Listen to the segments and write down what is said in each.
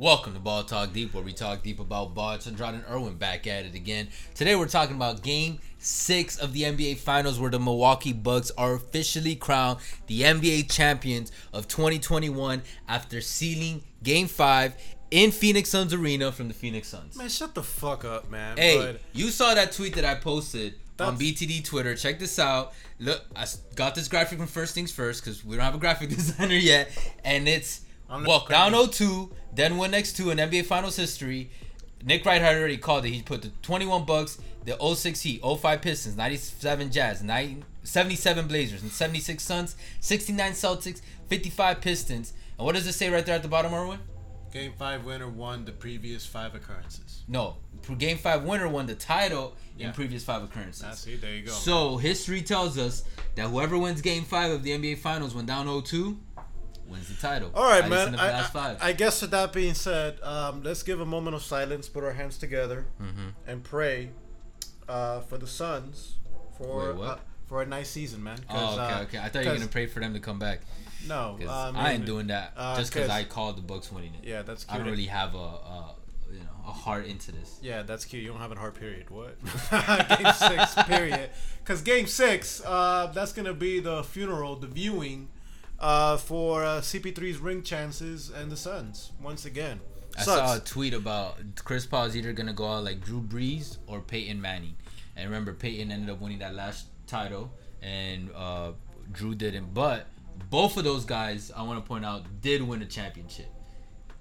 Welcome to Ball Talk Deep, where we talk deep about ball. It's Andrade and Irwin back at it again. Today we're talking about Game Six of the NBA Finals, where the Milwaukee Bucks are officially crowned the NBA champions of 2021 after sealing Game Five in Phoenix Suns Arena from the Phoenix Suns. Man, shut the fuck up, man. Hey, But you saw that tweet that I posted on That's- BTD Twitter. Check this out. Look, I got this graphic from First Things First because we don't have a graphic designer yet, and it's well down crazy. 0-2, then went next two in NBA Finals history. Nick Wright had already called it. He put the 21 Bucks, the 06 Heat, 05 Pistons, 97 Jazz, 90, 77 Blazers, and 76 Suns, 69 Celtics, 55 Pistons. And what does it say right there at the bottom, Erwin? Game five winner won the previous five occurrences. No, Game Five winner won the title in previous five occurrences. I see. There you go. So history tells us that whoever wins Game Five of the NBA Finals when down 0-2 wins the title. All right, At least in man. I, I. I guess with that being said, um, let's give a moment of silence, put our hands together, Mm-hmm. and pray uh, for the Suns for Wait, uh, for a nice season, man. oh, okay, uh, okay. I thought you were gonna pray for them to come back. No, uh, I ain't doing that uh, just because I called the Bucks winning it. Yeah, that's cute. I don't really have a, a you know a heart into this. Yeah, that's cute. You don't have a hard period. What? game six, period. Because game six, uh, that's gonna be the funeral, the viewing, uh, for uh, CP3's ring chances and the Suns once again. I Sucks. saw a tweet about Chris Paul's either gonna go out like Drew Brees or Peyton Manning, and remember Peyton ended up winning that last title, and uh, Drew didn't. But both of those guys, I want to point out, did win a championship.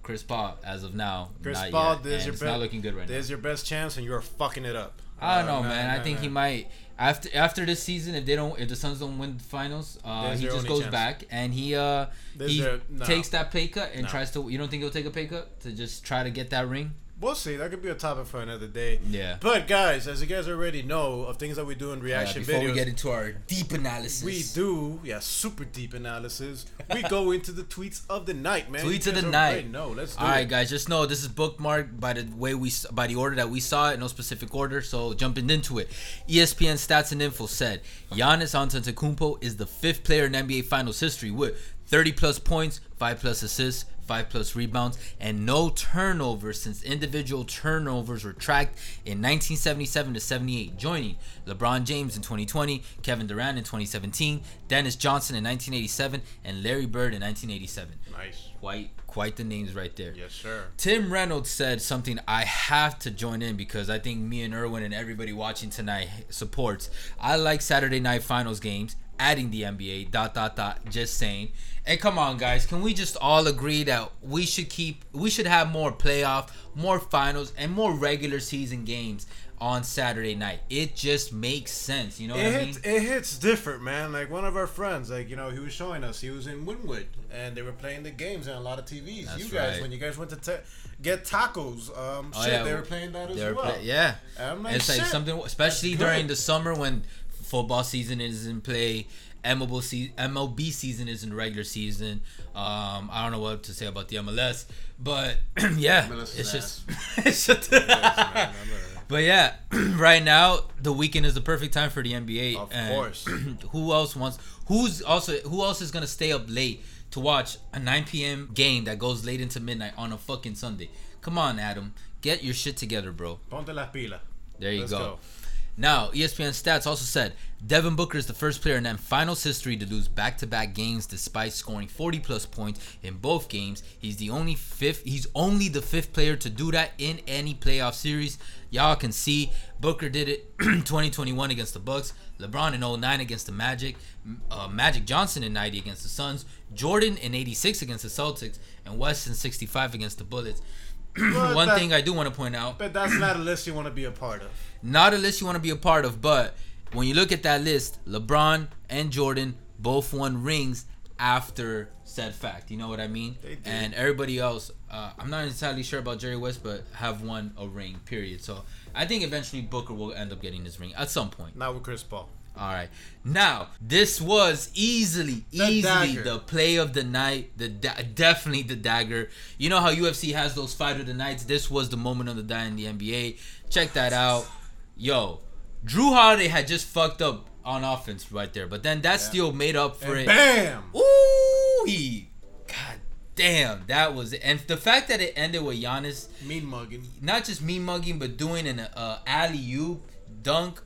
Chris Paul, as of now, Chris not Paul, yet, there's and your it's be- not looking good right now. There's your best chance, and you're fucking it up. I don't Uh, know, nah, man. I nah, think he might after after this season. If they don't, if the Suns don't win the finals, uh, he just goes chance. back and he uh he their- no. takes that pay cut and No. tries to. You don't think he'll take a pay cut to just try to get that ring? We'll see. That could be a topic for another day. Yeah. But guys, as you guys already know, of things that we do in Uh, reaction before videos, we get into our deep analysis, we do yeah super deep analysis. we go into the tweets of the night, man. Tweets of the night. know. Let's do All right, it. guys, just know this is bookmarked by the way we by the order that we saw it, no specific order. So jumping into it, ESPN stats and info said Giannis Antetokounmpo is the fifth player in NBA Finals history with 30 plus points, five plus assists, five plus rebounds, and no turnovers since individual turnovers were tracked in 1977 to 78, joining LeBron James in 2020, Kevin Durant in 2017, Dennis Johnson in 1987, and Larry Bird in 1987 Nice. quite quite the names right there. Yes, sir. Tim Reynolds said something I have to join in because I think me and Erwin and everybody watching tonight supports. I like Saturday night finals games, adding the NBA, dot dot dot, just saying. And come on guys, can we just all agree that we should keep we should have more playoff, more finals, and more regular season games on Saturday night. It just makes sense, you know what It I mean? hits, it hits different, man. Like one of our friends, like you know, he was showing us. He was in Wynwood, and they were playing the games on a lot of TVs. That's you guys, right. when you guys went to ta get tacos, um, Oh, shit, yeah, they were playing that as well. play- yeah. And I'm like, it's like something, especially during the summer when football season is in play. MLB, se- MLB season is in regular season. Um, I don't know what to say about the MLS, but yeah, MLS it's just, it's just but yeah, right now the weekend is the perfect time for the NBA. Of and course. who else wants? Who's also who else is gonna stay up late to watch a 9 p.m. game that goes late into midnight on a fucking Sunday? Come on, Adam, get your shit together, bro. Ponte la pila. There you Let's go. go. Now, ESPN stats also said Devin Booker is the first player in M finals history to lose back-to-back games despite scoring 40 plus points in both games. He's the only fifth he's only the fifth player to do that in any playoff series. Y'all can see Booker did it 2021 against the Bucks, LeBron in 09 against the Magic, uh, Magic Johnson in 90 against the Suns, Jordan in 86 against the Celtics, and West in 65 against the Bullets. One that- thing I do want to point out But that's not a list you want to be a part of. not a list you want to be a part of, but when you look at that list, LeBron and Jordan both won rings after said fact. You know what I mean? They did. And everybody else, uh, I'm not entirely sure about Jerry West, but have won a ring. Period. So I think eventually Booker will end up getting his ring at some point. Not with Chris Paul. All right. Now, this was easily, The easily dagger. the play of the night. The da- definitely the dagger. You know how UFC has those fight of the nights. This was the moment of the die in the NBA. Check that out. Yo, Jrue Holiday had just fucked up on offense right there, but then that steal made up for And it. bam! Ooh, he, God, damn, that was it. And the fact that it ended with Giannis Mean mugging. not just me mugging, but doing an uh, alley oop dunk.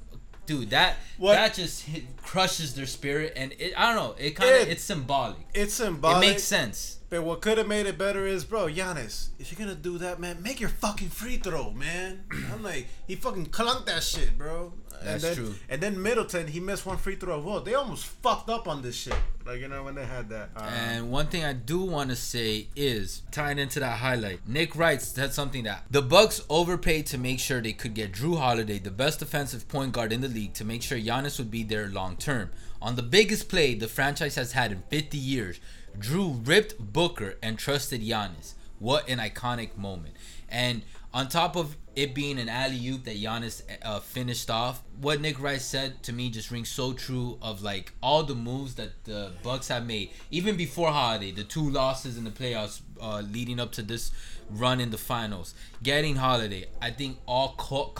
Dude, that What- that just hit, crushes their spirit, and it, I don't know. It kind of It- it's symbolic. It's symbolic. it makes sense. But what could have made it better is, bro, Giannis, if you're gonna do that, man, make your fucking free throw, man. I'm like, he fucking clunked that shit, bro. And That's then, true. And then Middleton, he missed one free throw. Whoa, they almost fucked up on this shit. Like you know when they had that. Uh, And one thing I do want to say is tying into that highlight. Nick Wright said something that the Bucks overpaid to make sure they could get Jrue Holiday, the best defensive point guard in the league, to make sure Giannis would be there long term. On the biggest play the franchise has had in 50 years, Jrue ripped Booker and trusted Giannis. What an iconic moment. And on top of it being an alley oop that Giannis uh, finished off, what Nick Wright said to me just rings so true of like all the moves that the Bucks have made, even before Holiday, the two losses in the playoffs uh, leading up to this run in the finals, getting Holiday, I think all co-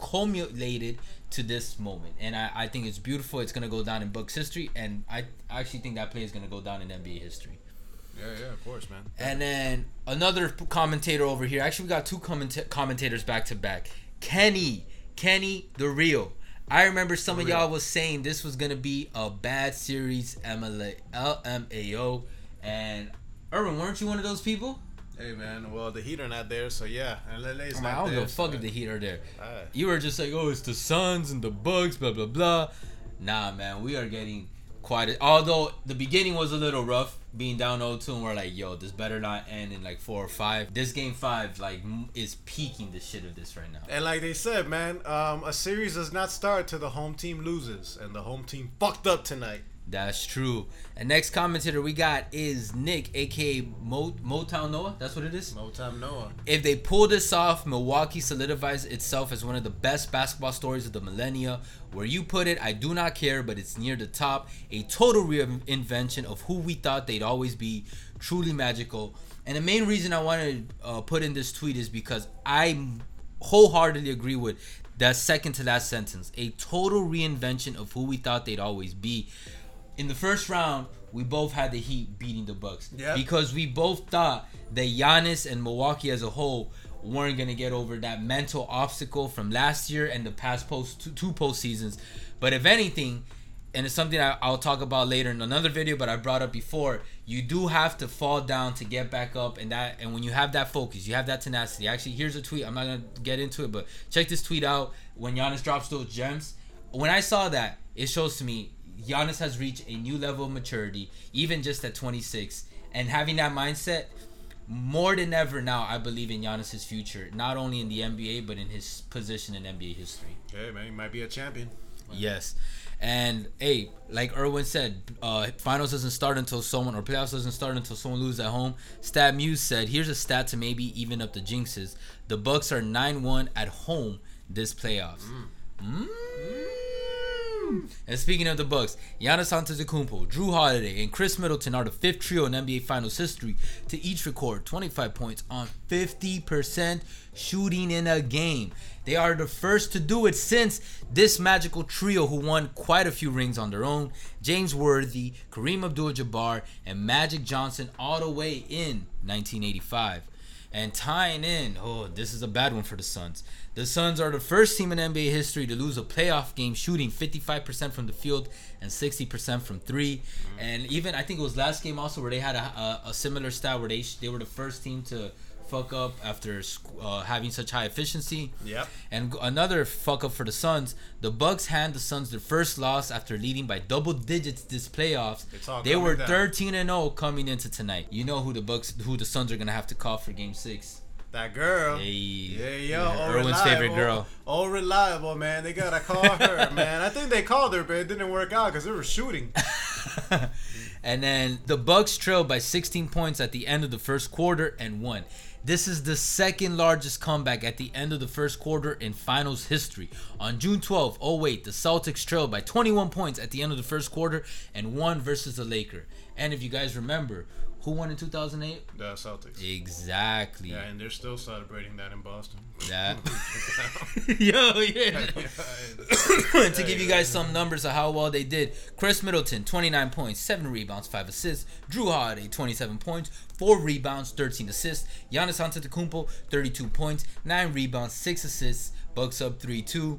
culminated to this moment, and I, I think it's beautiful. It's gonna go down in Bucks history, and I actually think that play is gonna go down in NBA history. Yeah, yeah, of course, man. And then another commentator over here. Actually, we got two commenta- commentators back to back. Kenny, Kenny the real. I remember some of Real. y'all was saying this was gonna be a bad series, MLA, LMAO, and Erwin, weren't you one of those people? Hey, man. Well, the Heat are not there, so yeah, and LA's I not don't give a fuck so, if the Heat are there. Alright. You were just like, oh, it's the Suns and the Bucks, blah blah blah. Nah, man, we are getting quite. A, although the beginning was a little rough, being down 0-2, and we're like, yo, this better not end in like four or five. This game five, like, is peaking the shit of this right now. And like they said, man, um, a series does not start till the home team loses, and the home team fucked up tonight. That's true. And next commentator we got is Nick, aka Mo- Motown Noah. That's what it is. Motown Noah. If they pull this off, Milwaukee solidifies itself as one of the best basketball stories of the millennia. Where you put it, I do not care, but it's near the top. A total reinvention of who we thought they'd always be. Truly magical. And the main reason I wanted to uh, put in this tweet is because I wholeheartedly agree with that second to last sentence. A total reinvention of who we thought they'd always be. In the first round, we both had the Heat beating the Bucks Yep. because we both thought that Giannis and Milwaukee as a whole weren't gonna get over that mental obstacle from last year and the past post two, two post seasons. But if anything, and it's something I, I'll talk about later in another video, but I brought up before, you do have to fall down to get back up, and that and when you have that focus, you have that tenacity. Actually, here's a tweet. I'm not gonna get into it, but check this tweet out. When Giannis drops those gems, when I saw that, it shows to me Giannis has reached a new level of maturity, even just at 26, and having that mindset. More than ever now, I believe in Giannis's future, not only in the NBA but in his position in NBA history. Hey, man, he might be a champion. Yes. And hey, like Erwin said, uh, finals doesn't start until someone or playoffs doesn't start until someone loses at home. Stat Muse said, "Here's a stat to maybe even up the jinxes. The Bucks are 9-1 at home this playoffs." Mm. And speaking of the Bucks, Giannis Antetokounmpo, Jrue Holiday, and Khris Middleton are the fifth trio in NBA Finals history to each record 25 points on 50% shooting in a game. They are the first to do it since this magical trio who won quite a few rings on their own. James Worthy, Kareem Abdul-Jabbar, and Magic Johnson all the way in 1985. And tying in, oh, this is a bad one for the Suns. The Suns are the first team in NBA history to lose a playoff game shooting 55% from the field and 60% from three. Mm-hmm. And even I think it was last game also where they had a, a, a similar stat where they they were the first team to fuck up after uh, having such high efficiency. Yep. And another fuck up for the Suns. The Bucks hand the Suns their first loss after leading by double digits this playoffs. They were down. 13 and 0 coming into tonight. You know who the Bucks, who the Suns are gonna have to call for Game Six. That girl. Hey, Yeah, yo, yeah, Erwin's favorite girl. All reliable, man. They gotta call her, man. I think they called her, but it didn't work out because they were shooting. and then the Bucks trailed by 16 points at the end of the first quarter and won. This is the second largest comeback at the end of the first quarter in finals history. On June 12, oh wait, the Celtics trailed by 21 points at the end of the first quarter and won versus the Laker. And if you guys remember, Who won in 2008? The Celtics. Exactly. Yeah, and they're still celebrating that in Boston. That. Yo, yeah. to give you guys some numbers of how well they did, Khris Middleton, 29 points, 7 rebounds, 5 assists. Jrue Holiday, 27 points, 4 rebounds, 13 assists. Giannis Antetokounmpo, 32 points, 9 rebounds, 6 assists. Bucks up 3-2.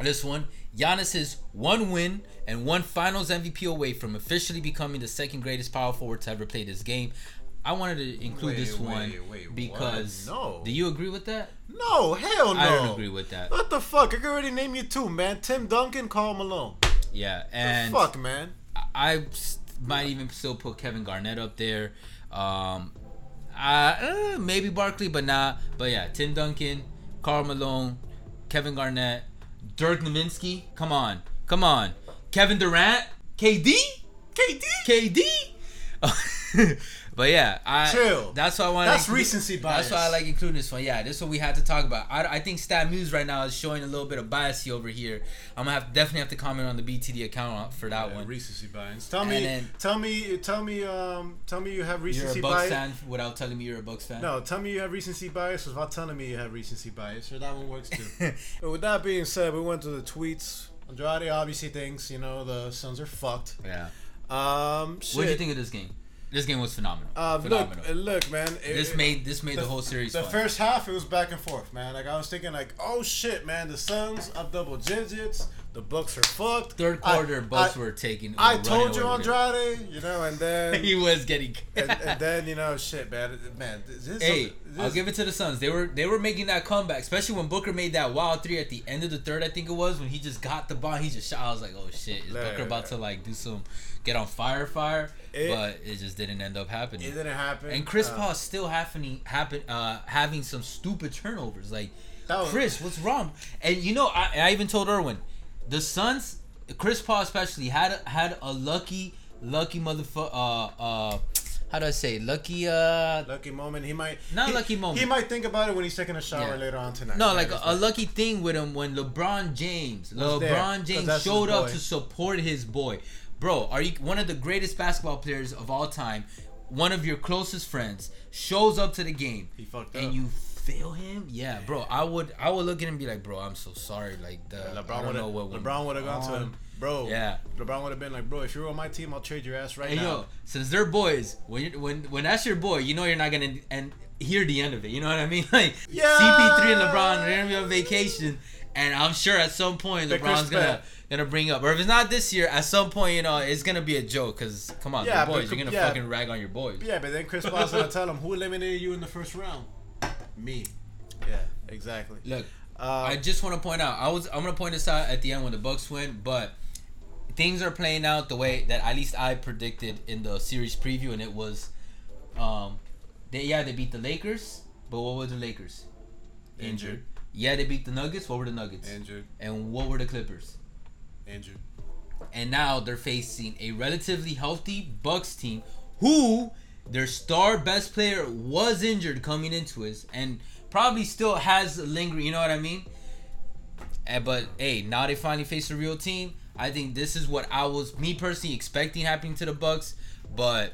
This one, Giannis is one win and one Finals MVP away from officially becoming the second greatest power forward to ever play this game. I wanted to include Wait, this one wait, because? No. do you agree with that? No, hell no. I don't agree with that. What the fuck? I can already name you two, man. Tim Duncan, Karl Malone. Yeah, The and fuck, man. I might even still put Kevin Garnett up there. Um, I, uh, maybe Barkley, but nah. But yeah, Tim Duncan, Karl Malone, Kevin Garnett, Dirk Nowitzki. Come on, come on, Kevin Durant, KD, KD. KD. Uh, but yeah, I Chill. That's why I want. To. That's recency bias. That's why I like including this one. Yeah, this is what we had to talk about. I, I think Stat Muse right now is showing a little bit of bias over here. I'm gonna have definitely have to comment on the BTD account for that Yeah, one. recency bias. Tell And me, then- tell me, tell me, um, tell me you have You're a recency Bucks bias. fan without telling me you're a Bucks fan. No, tell me you have recency bias without telling me you have recency bias. Or that one works too. but with that being said, we went to the tweets. Andrade obviously thinks you know the Suns are fucked. Yeah. Um, What do you think of this game? This game was phenomenal. Uh, look, phenomenal. uh, look, man. it- this made this made the, whole series The fun. first half, it was back and forth, man. Like I was thinking, like, oh shit, man, the Suns of double digits. The Bucks are fucked. Third I- quarter, Bucks I, were taking. I told you. Andrade. You know, and then he was getting. and, and then you know, shit, man, man. This, Hey, this, I'll give it to the Suns. They were they were making that comeback, especially when Booker made that wild three at the end of the third. I think it was when he just got the ball. He just shot. I was like, oh shit, is. Booker about to like do some get on fire, fire? It- but it just didn't end up happening. It didn't happen. And Chris Uh, Paul still happening happen uh having some stupid turnovers. Like was- Chris, what's wrong? And you know, I, I even told Erwin, the Suns, Chris Paul especially had had a lucky, lucky motherfucker. Uh, uh, how do I say? Lucky. Uh, Lucky moment. He might Not he- lucky moment. He might think about it when he's taking a shower Yeah. later on tonight. no, like a, a lucky thing with him when LeBron James, Was there, LeBron James showed up to support his boy. Bro, are you one of the greatest basketball players of all time? One of your closest friends shows up to the game. He fucked and up. you fail him, yeah, bro. I would, I would look at him and be like, bro, I'm so sorry. Like the LeBron would know what have LeBron would have gone to him, bro. Yeah. LeBron would have been like, bro, if you're on my team, I'll trade your ass right Hey now. yo, since they're boys, when you when when that's your boy, you know you're not gonna and hear the end of it. You know what I mean? Like Yeah. CP3 and LeBron, they're gonna be on vacation, and I'm sure at some point The LeBron's gonna gonna bring up, or if it's not this year, at some point, you know, it's gonna be a joke. Cause come on, Yeah, boys, but- you're gonna yeah. fucking rag on your boys. Yeah, but then Chris Paul's gonna tell him who eliminated you in the first round. Me. Yeah, exactly. Look, Uh, I just want to point out. I was I'm gonna point this out at the end when the Bucks win, but things are playing out the way that at least I predicted in the series preview, and it was, um, they yeah they beat the Lakers, but what were the Lakers? Injured. Yeah, they beat the Nuggets. What were the Nuggets? injured, And what were the Clippers? injured. And now they're facing a relatively healthy Bucks team who their star best player was injured coming into it and probably still has a lingering, you know what I mean? Eh, but hey, now they finally face a real team. I think this is what I was me personally expecting happening to the Bucks, but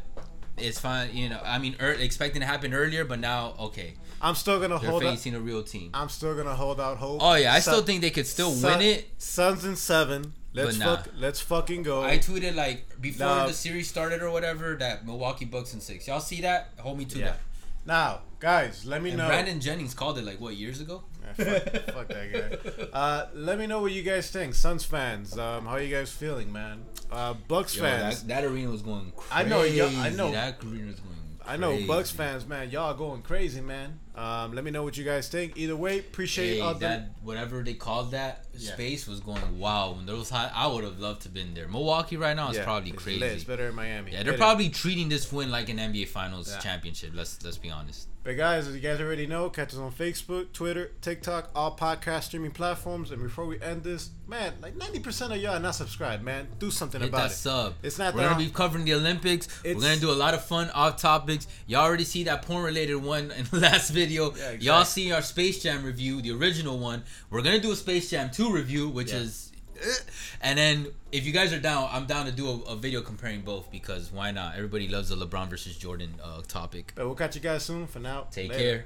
it's fine, you know. I mean, er, expecting to happen earlier, but now okay, I'm still gonna they're hold out. facing a real team. I'm still gonna hold out hope. Oh yeah, I Sun- still think they could still Sun- win it. Suns and seven. Let's nah. fuck. Let's fucking go. I tweeted like before Nah. the series started or whatever that Milwaukee Bucks in six. Y'all see that? Hold me to yeah. that. Now, guys, let me And know. Brandon Jennings called it like what years ago? Yeah, fuck, fuck that guy. Uh, let me know what you guys think, Suns fans. Um, how you guys feeling, man? Uh, Bucks Yo, fans. that, that arena was going crazy. I know, I know. that arena was going. I know. Bucks fans, man. Y'all going crazy, man. Um, let me know what you guys think. Either way, appreciate Hey, all the. that whatever they called that Yeah. space was going wow. When there was high, I would have loved to have been there. Milwaukee right now is yeah, probably it's crazy. lit. It's better in Miami. Yeah, they're it. probably treating this win like an NBA Finals Yeah. championship. Let's let's be honest. But guys, as you guys already know, catch us on Facebook, Twitter, TikTok, all podcast streaming platforms. And before we end this, man, like ninety percent of y'all are not subscribed, man. Do something about it. Hit about that it. sub. It's not that We're that gonna be covering the Olympics. We're It's- gonna do a lot of fun off topics. Y'all already see that porn related one in the last video. Yeah, exactly. Y'all see our Space Jam review, the original one. We're gonna do a Space Jam 2 review, which Yeah. is And then if you guys are down, I'm down to do a, a video comparing both because why not? Everybody loves the LeBron versus Jordan uh, topic. But we'll catch you guys soon. For now, Take later. care.